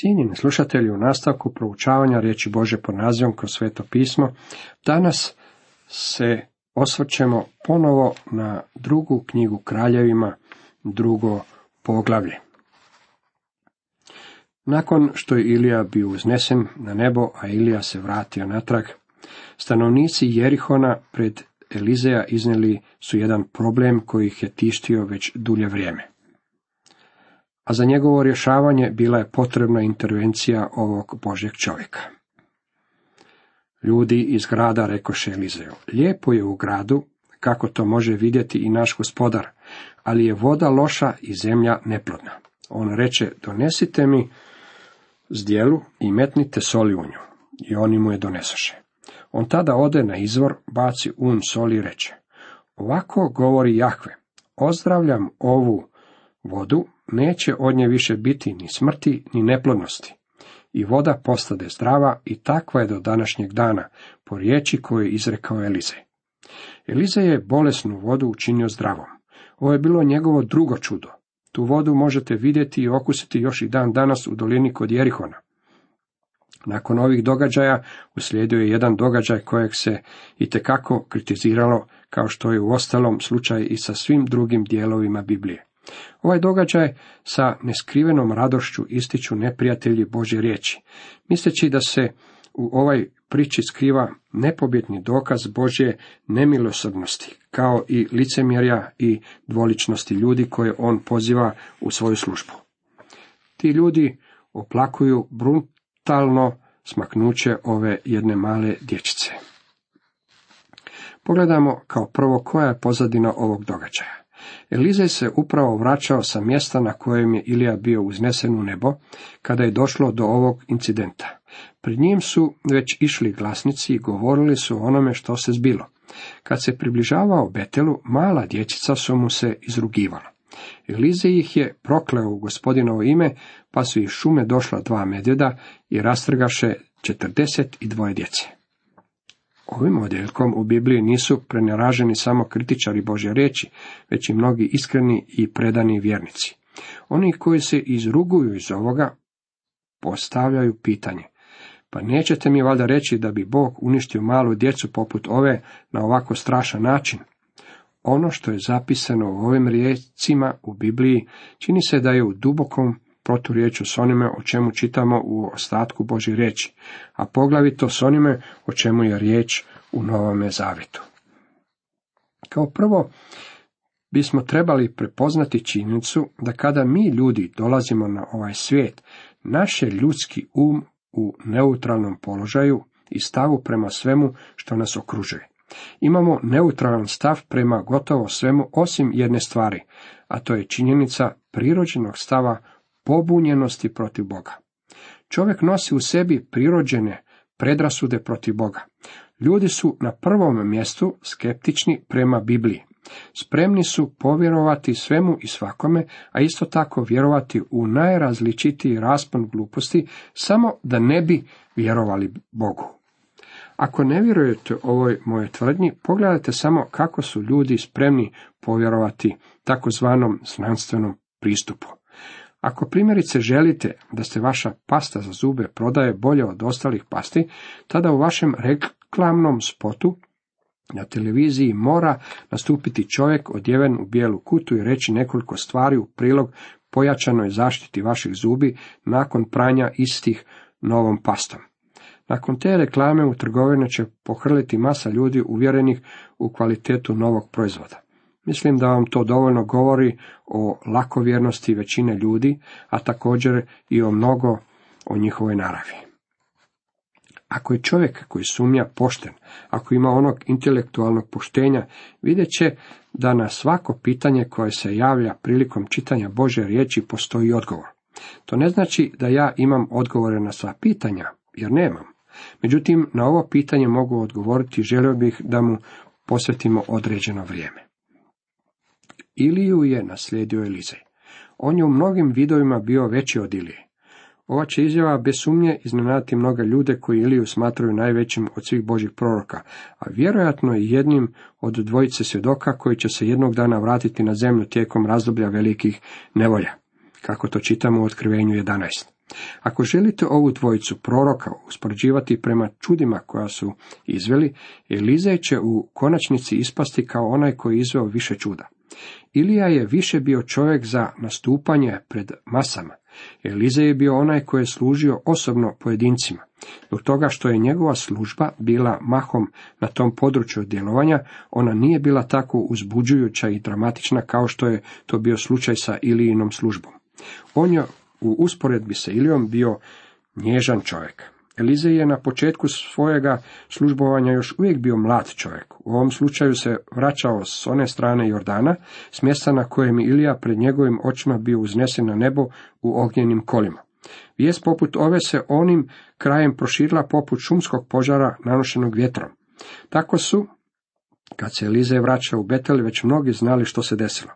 Cijenjeni slušatelji, u nastavku proučavanja riječi Bože pod nazivom kroz sveto pismo, danas se osvrćemo ponovo na drugu knjigu kraljevima, drugo poglavlje. Nakon što je Ilija bio uznesen na nebo, a Ilija se vratio natrag, stanovnici Jerihona pred Elizeja iznijeli su jedan problem koji ih je tištio već dulje vrijeme. A za njegovo rješavanje bila je potrebna intervencija ovog Božjeg čovjeka. Ljudi iz grada rekoše Elizeju, lijepo je u gradu, kako to može vidjeti i naš gospodar, ali je voda loša i zemlja neplodna. On reče, donesite mi zdjelu i metnite soli u nju. I oni mu je donesoše. On tada ode na izvor, baci un soli i reče, ovako govori Jahve, ozdravljam ovu vodu, neće od nje više biti ni smrti, ni neplodnosti. I voda postade zdrava i takva je do današnjeg dana, po riječi koju je izrekao Elize. Elize je bolesnu vodu učinio zdravom. Ovo je bilo njegovo drugo čudo. Tu vodu možete vidjeti i okusiti još i dan danas u dolini kod Jerihona. Nakon ovih događaja uslijedio je jedan događaj kojeg se i tekako kritiziralo, kao što je u ostalom slučaj i sa svim drugim dijelovima Biblije. Ovaj događaj sa neskrivenom radošću ističu neprijatelji Božje riječi, misleći da se u ovoj priči skriva nepobjetni dokaz Božje nemilosrdnosti, kao i licemjerja i dvoličnosti ljudi koje on poziva u svoju službu. Ti ljudi oplakuju brutalno smaknuće ove jedne male dječice. Pogledamo kao prvo koja je pozadina ovog događaja. Elizej se upravo vraćao sa mjesta na kojem je Ilija bio uznesen u nebo, kada je došlo do ovog incidenta. Pred njim su već išli glasnici i govorili su o onome što se zbilo. Kad se približavao Betelu, mala dječica su mu se izrugivala. Elize ih je prokleo u gospodinovo ime, pa su iz šume došla dva medvjeda i rastrgaše četrdeset i dvoje djece. Ovim odjeljkom u Bibliji nisu preneraženi samo kritičari Božje riječi, već i mnogi iskreni i predani vjernici. Oni koji se izruguju iz ovoga, postavljaju pitanje. Pa nećete mi valjda reći da bi Bog uništio malu djecu poput ove na ovako strašan način? Ono što je zapisano u ovim riječima u Bibliji čini se da je u dubokom proturječju s onime o čemu čitamo u ostatku Božje riječi, a poglavito s onime o čemu je riječ u Novome Zavetu. Kao prvo, bismo trebali prepoznati činjenicu da kada mi ljudi dolazimo na ovaj svijet, naš je ljudski um u neutralnom položaju i stavu prema svemu što nas okružuje. Imamo neutralan stav prema gotovo svemu osim jedne stvari, a to je činjenica prirođenog stava pobunjenosti protiv Boga. Čovjek nosi u sebi prirođene predrasude protiv Boga. Ljudi su na prvom mjestu skeptični prema Bibliji. Spremni su povjerovati svemu i svakome, a isto tako vjerovati u najrazličitiji raspon gluposti, samo da ne bi vjerovali Bogu. Ako ne vjerujete ovoj moje tvrdnji, pogledajte samo kako su ljudi spremni povjerovati takozvanom znanstvenom pristupu. Ako primjerice želite da se vaša pasta za zube prodaje bolje od ostalih pasti, tada u vašem reklamnom spotu na televiziji mora nastupiti čovjek odjeven u bijelu kutu i reći nekoliko stvari u prilog pojačanoj zaštiti vaših zubi nakon pranja istih novom pastom. Nakon te reklame u trgovine će pohrliti masa ljudi uvjerenih u kvalitetu novog proizvoda. Mislim da vam to dovoljno govori o lakovjernosti većine ljudi, a također i o mnogo o njihovoj naravi. Ako je čovjek koji sumnja pošten, ako ima onog intelektualnog poštenja, vidjet će da na svako pitanje koje se javlja prilikom čitanja Bože riječi postoji odgovor. To ne znači da ja imam odgovore na sva pitanja, jer nemam. Međutim, na ovo pitanje mogu odgovoriti, želio bih da mu posvetimo određeno vrijeme. Iliju je naslijedio Elizej. On je u mnogim vidovima bio veći od Ilije. Ova će izjava bez sumnje iznenaditi mnoga ljude koji Iliju smatraju najvećim od svih božih proroka, a vjerojatno i jednim od dvojice svjedoka koji će se jednog dana vratiti na zemlju tijekom razdoblja velikih nevolja, kako to čitamo u otkrivenju 11. Ako želite ovu dvojicu proroka uspoređivati prema čudima koja su izveli, Elizaj će u konačnici ispasti kao onaj koji je izveo više čuda. Ilija je više bio čovjek za nastupanje pred masama. Eliza je bio onaj koji je služio osobno pojedincima. Zbog toga što je njegova služba bila mahom na tom području djelovanja, ona nije bila tako uzbuđujuća i dramatična kao što je to bio slučaj sa Ilijinom službom. On je u usporedbi sa Ilijom bio nježan čovjek. Elize je na početku svojega službovanja još uvijek bio mlad čovjek. U ovom slučaju se vraćao s one strane Jordana, s mjesta na kojem je Ilija pred njegovim očima bio uznesen na nebo u ognjenim kolima. Vijest poput ove se onim krajem proširila poput šumskog požara nanošenog vjetrom. Tako su, kad se Elize vraća u Betel, već mnogi znali što se desilo.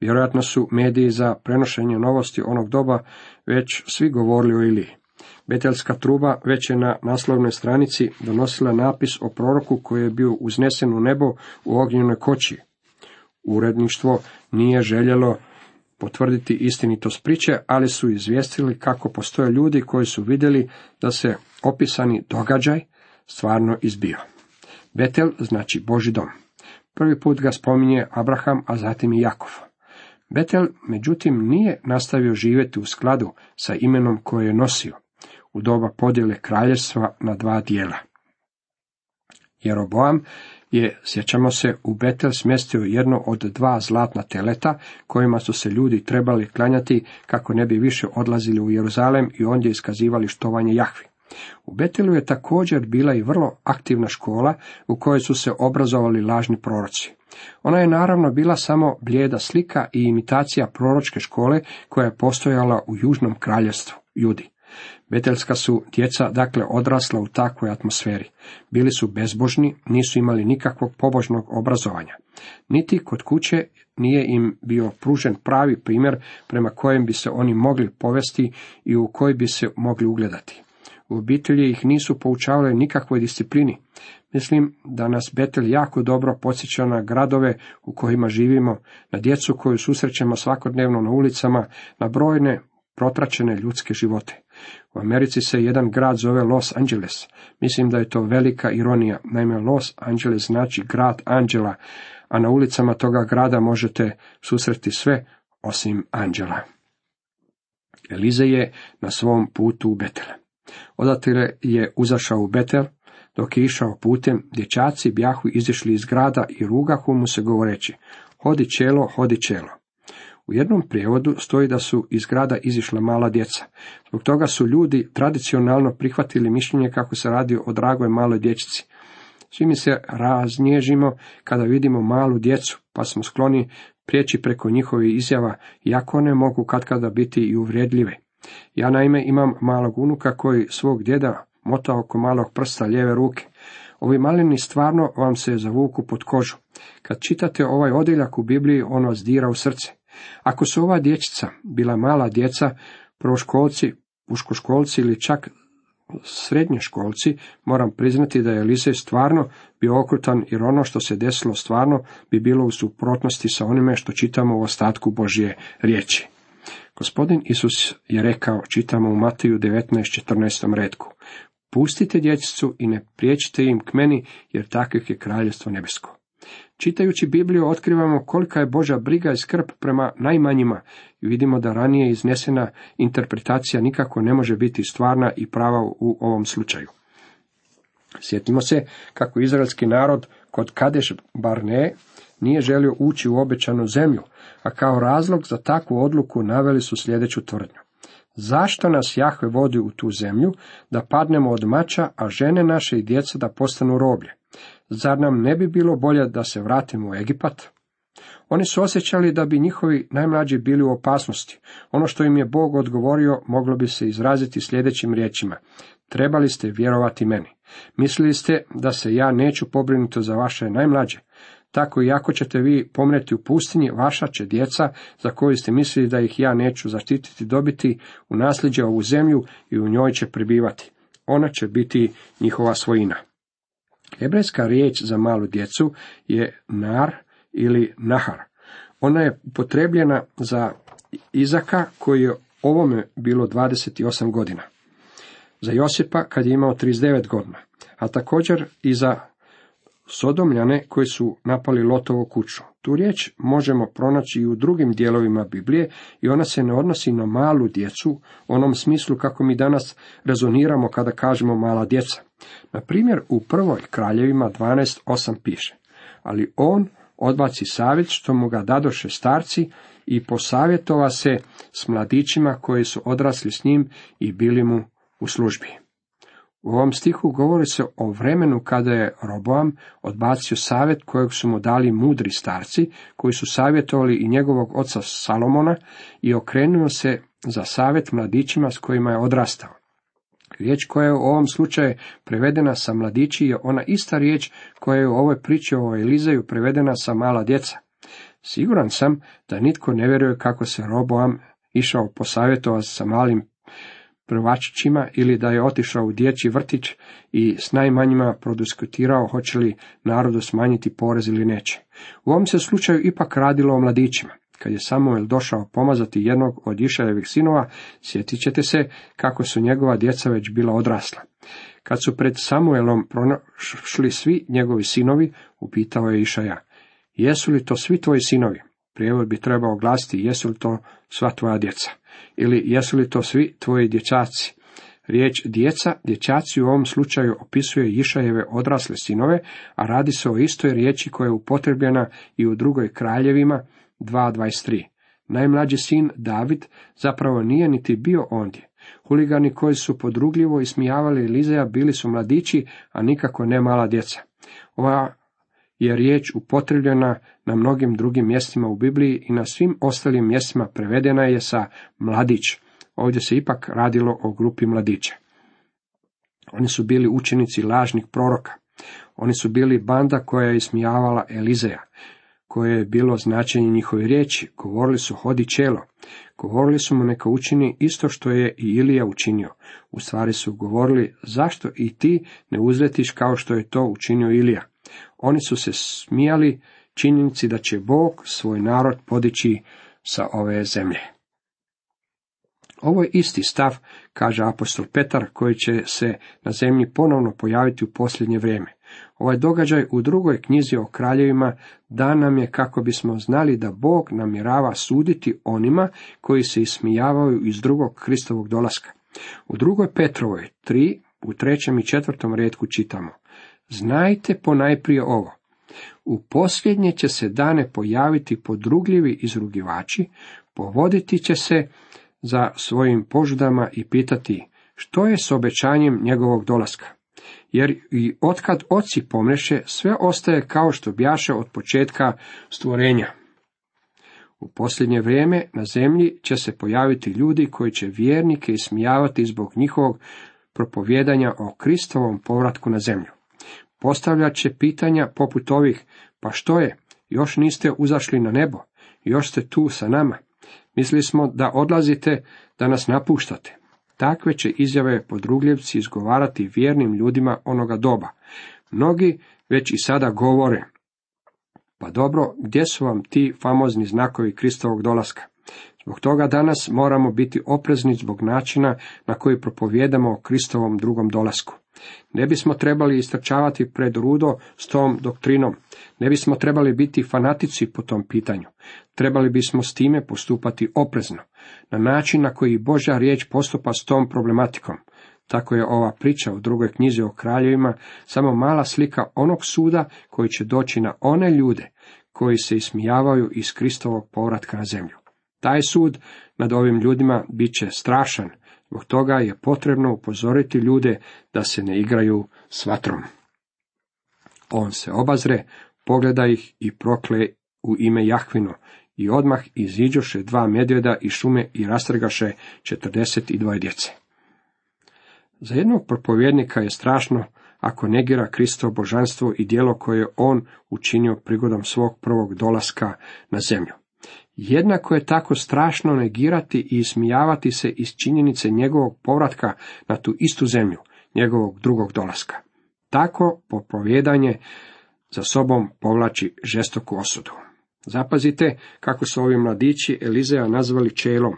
Vjerojatno su mediji za prenošenje novosti onog doba već svi govorili o Iliji. Betelska truba već je na naslovnoj stranici donosila napis o proroku koji je bio uznesen u nebo u ognjenoj koći. Uredništvo nije željelo potvrditi istinitost priče, ali su izvijestili kako postoje ljudi koji su vidjeli da se opisani događaj stvarno izbio. Betel znači Boži dom. Prvi put ga spominje Abraham, a zatim i Jakov. Betel, međutim, nije nastavio živjeti u skladu sa imenom koje je nosio u doba podjele kraljevstva na dva dijela. Jeroboam je, sjećamo se, u Betel smjestio jedno od dva zlatna teleta, kojima su se ljudi trebali klanjati kako ne bi više odlazili u Jeruzalem i ondje iskazivali štovanje Jahvi. U Betelu je također bila i vrlo aktivna škola u kojoj su se obrazovali lažni proroci. Ona je naravno bila samo blijeda slika i imitacija proročke škole koja je postojala u južnom kraljevstvu, Judi. Betelska su djeca dakle odrasla u takvoj atmosferi. Bili su bezbožni, nisu imali nikakvog pobožnog obrazovanja. Niti kod kuće nije im bio pružen pravi primjer prema kojem bi se oni mogli povesti i u koji bi se mogli ugledati. U obitelji ih nisu poučavali nikakvoj disciplini. Mislim da nas Betel jako dobro podsjeća na gradove u kojima živimo, na djecu koju susrećemo svakodnevno na ulicama, na brojne protračene ljudske živote. U Americi se jedan grad zove Los Angeles. Mislim da je to velika ironija. Naime, Los Angeles znači grad anđela, a na ulicama toga grada možete susreti sve osim anđela. Elize je na svom putu u Betel. Odatle je uzašao u Betel, dok je išao putem, dječaci bjahu izišli iz grada i rugahu mu se govoreći, hodi čelo, hodi čelo. U jednom prijevodu stoji da su iz grada izišla mala djeca. Zbog toga su ljudi tradicionalno prihvatili mišljenje kako se radi o dragoj maloj dječici. Svi mi se raznježimo kada vidimo malu djecu, pa smo skloni prijeći preko njihovih izjava, iako one mogu katkada biti i uvredljive. Ja naime imam malog unuka koji svog djeda mota oko malog prsta lijeve ruke. Ovi malini stvarno vam se zavuku pod kožu. Kad čitate ovaj odjeljak u Bibliji, on vas dira u srce. Ako su ova dječica bila mala djeca, prvoškolci, puškoškolci ili čak srednjoškolci, moram priznati da je Elise stvarno bio okrutan jer ono što se desilo stvarno bi bilo u suprotnosti sa onime što čitamo u ostatku Božje riječi. Gospodin Isus je rekao, čitamo u Mateju 19.14. redku, pustite dječicu i ne priječite im k meni, jer takvih je kraljevstvo nebesko. Čitajući Bibliju otkrivamo kolika je Boža briga i skrb prema najmanjima i vidimo da ranije iznesena interpretacija nikako ne može biti stvarna i prava u ovom slučaju. Sjetimo se kako izraelski narod kod Kadeš Barne nije želio ući u obećanu zemlju, a kao razlog za takvu odluku naveli su sljedeću tvrdnju. Zašto nas Jahve vodi u tu zemlju, da padnemo od mača, a žene naše i djeca da postanu roblje? Zar nam ne bi bilo bolje da se vratimo u Egipat? Oni su osjećali da bi njihovi najmlađi bili u opasnosti. Ono što im je Bog odgovorio moglo bi se izraziti sljedećim riječima. Trebali ste vjerovati meni. Mislili ste da se ja neću pobrinuti za vaše najmlađe. Tako i ako ćete vi pomreti u pustinji, vaša će djeca, za koju ste mislili da ih ja neću zaštititi, dobiti u nasljeđe ovu zemlju i u njoj će prebivati. Ona će biti njihova svojina. Hebrejska riječ za malu djecu je nar ili nahar. Ona je potrebljena za Izaka koji je ovome bilo 28 godina. Za Josipa kad je imao 39 godina, a također i za Sodomljane koji su napali Lotovu kuću. Tu riječ možemo pronaći i u drugim dijelovima Biblije i ona se ne odnosi na malu djecu u onom smislu kako mi danas rezoniramo kada kažemo mala djeca. Na primjer, u prvoj kraljevima 12.8 piše, ali on odbaci savjet što mu ga dadoše starci i posavjetova se s mladićima koji su odrasli s njim i bili mu u službi. U ovom stihu govori se o vremenu kada je Roboam odbacio savjet kojeg su mu dali mudri starci, koji su savjetovali i njegovog oca Salomona i okrenuo se za savjet mladićima s kojima je odrastao. Riječ koja je u ovom slučaju prevedena sa mladići je ona ista riječ koja je u ovoj priči o Elizeju prevedena sa mala djeca. Siguran sam da nitko ne vjeruje kako se Roboam išao posavjetovati sa malim prvačićima ili da je otišao u dječji vrtić i s najmanjima prodiskutirao hoće li narodu smanjiti porez ili neće. U ovom se slučaju ipak radilo o mladićima. Kad je Samuel došao pomazati jednog od Išajevih sinova, sjetit ćete se kako su njegova djeca već bila odrasla. Kad su pred Samuelom prošli svi njegovi sinovi, upitao je Išaja, jesu li to svi tvoji sinovi? Prijevod bi trebao glasiti, jesu li to sva tvoja djeca? Ili jesu li to svi tvoji dječaci? Riječ djeca, dječaci u ovom slučaju opisuje Išajeve odrasle sinove, a radi se o istoj riječi koja je upotrebljena i u drugoj kraljevima 2.23. Najmlađi sin David zapravo nije niti bio ondje. Huligani koji su podrugljivo ismijavali Elizeja bili su mladići, a nikako ne mala djeca. Ova je riječ upotrebljena na mnogim drugim mjestima u Bibliji i na svim ostalim mjestima prevedena je sa mladić. Ovdje se ipak radilo o grupi mladića. Oni su bili učenici lažnih proroka. Oni su bili banda koja je ismijavala Elizeja, koje je bilo značenje njihove riječi. Govorili su hodi čelo. Govorili su mu neka učini isto što je i Ilija učinio. U stvari su govorili zašto i ti ne uzletiš kao što je to učinio Ilija. Oni su se smijali činjenici da će Bog svoj narod podići sa ove zemlje. Ovo je isti stav, kaže apostol Petar, koji će se na zemlji ponovno pojaviti u posljednje vrijeme. Ovaj događaj u drugoj knjizi o kraljevima da nam je kako bismo znali da Bog namjerava suditi onima koji se ismijavaju iz drugog Kristovog dolaska. U drugoj Petrovoj tri, u trećem i četvrtom redku čitamo. Znajte ponajprije ovo. U posljednje će se dane pojaviti podrugljivi izrugivači, povoditi će se za svojim požudama i pitati što je s obećanjem njegovog dolaska. Jer i otkad oci pomreše, sve ostaje kao što bjaše od početka stvorenja. U posljednje vrijeme na zemlji će se pojaviti ljudi koji će vjernike ismijavati zbog njihovog propovjedanja o Kristovom povratku na zemlju. Postavljat će pitanja poput ovih, pa što je, još niste uzašli na nebo, još ste tu sa nama. Mislili smo da odlazite, da nas napuštate. Takve će izjave podrugljevci izgovarati vjernim ljudima onoga doba. Mnogi već i sada govore, pa dobro, gdje su vam ti famozni znakovi Kristovog dolaska? Zbog toga danas moramo biti oprezni zbog načina na koji propovjedamo o Kristovom drugom dolasku. Ne bismo trebali istrčavati pred rudo s tom doktrinom. Ne bismo trebali biti fanatici po tom pitanju. Trebali bismo s time postupati oprezno, na način na koji Božja riječ postupa s tom problematikom. Tako je ova priča u drugoj knjizi o kraljevima samo mala slika onog suda koji će doći na one ljude koji se ismijavaju iz Kristovog povratka na zemlju. Taj sud nad ovim ljudima bit će strašan, Zbog toga je potrebno upozoriti ljude da se ne igraju s vatrom. On se obazre, pogleda ih i prokle u ime Jahvino i odmah iziđoše dva medvjeda i šume i rastrgaše četrdeset i dvoje djece. Za jednog propovjednika je strašno ako negira Kristo božanstvo i djelo koje je on učinio prigodom svog prvog dolaska na zemlju. Jednako je tako strašno negirati i ismijavati se iz činjenice njegovog povratka na tu istu zemlju, njegovog drugog dolaska. Tako popovjedanje za sobom povlači žestoku osudu. Zapazite kako su ovi mladići Elizeja nazvali čelom.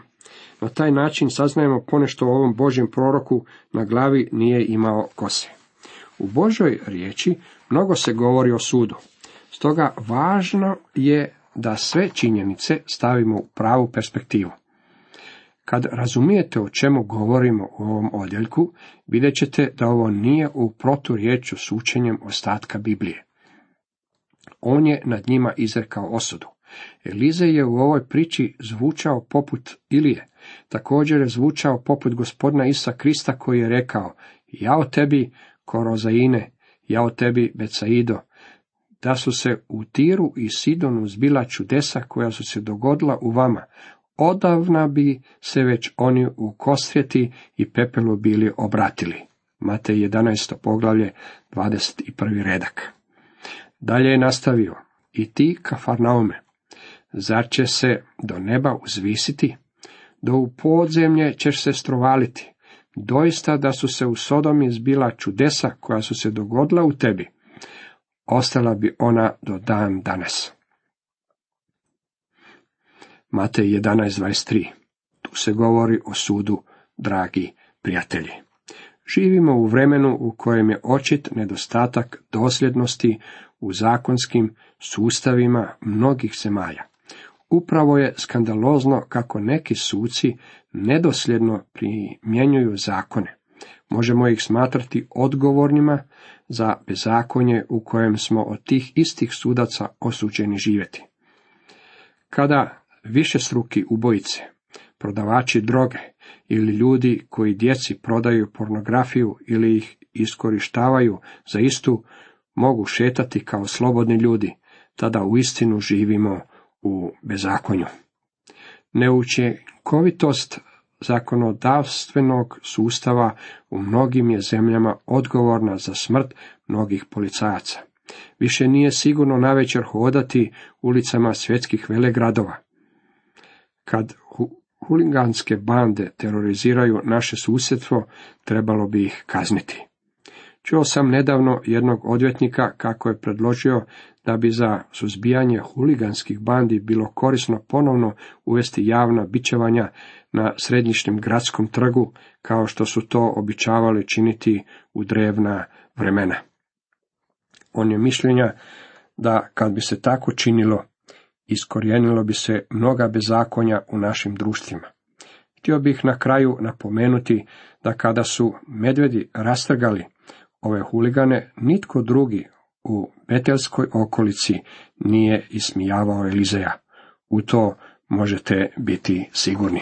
Na taj način saznajemo ponešto o ovom Božjem proroku na glavi nije imao kose. U Božoj riječi mnogo se govori o sudu. Stoga važno je da sve činjenice stavimo u pravu perspektivu. Kad razumijete o čemu govorimo u ovom odjeljku, vidjet ćete da ovo nije u proturječju s učenjem ostatka Biblije. On je nad njima izrekao osudu. Elize je u ovoj priči zvučao poput Ilije, također je zvučao poput gospodina Isa Krista koji je rekao, ja o tebi, Korozaine, ja o tebi, Becaido, da su se u Tiru i Sidonu zbila čudesa koja su se dogodila u vama, odavna bi se već oni u kosvjeti i pepelu bili obratili. Matej 11. poglavlje, 21. redak. Dalje je nastavio, i ti, Kafarnaume, zar će se do neba uzvisiti? Do u podzemlje ćeš se strovaliti. Doista da su se u Sodomi zbila čudesa koja su se dogodila u tebi. Ostala bi ona do dan danas. Matej 11.23 Tu se govori o sudu, dragi prijatelji. Živimo u vremenu u kojem je očit nedostatak dosljednosti u zakonskim sustavima mnogih zemalja. Upravo je skandalozno kako neki suci nedosljedno primjenjuju zakone. Možemo ih smatrati odgovornima za bezakonje u kojem smo od tih istih sudaca osuđeni živjeti. Kada višestruki ubojice, prodavači droge ili ljudi koji djeci prodaju pornografiju ili ih iskorištavaju za istu, mogu šetati kao slobodni ljudi, tada uistinu živimo u bezakonju. Neučinkovitost zakonodavstvenog sustava u mnogim je zemljama odgovorna za smrt mnogih policajaca. Više nije sigurno navečer hodati ulicama svjetskih velegradova. Kad huliganske bande teroriziraju naše susjedstvo, trebalo bi ih kazniti. Čuo sam nedavno jednog odvjetnika kako je predložio da bi za suzbijanje huliganskih bandi bilo korisno ponovno uvesti javna bićevanja na središnjem gradskom trgu, kao što su to običavali činiti u drevna vremena. On je mišljenja da kad bi se tako činilo, iskorijenilo bi se mnoga bezakonja u našim društvima. Htio bih na kraju napomenuti da kada su medvedi rastrgali ove huligane, nitko drugi u Betelskoj okolici nije ismijavao Elizeja. U to možete biti sigurni.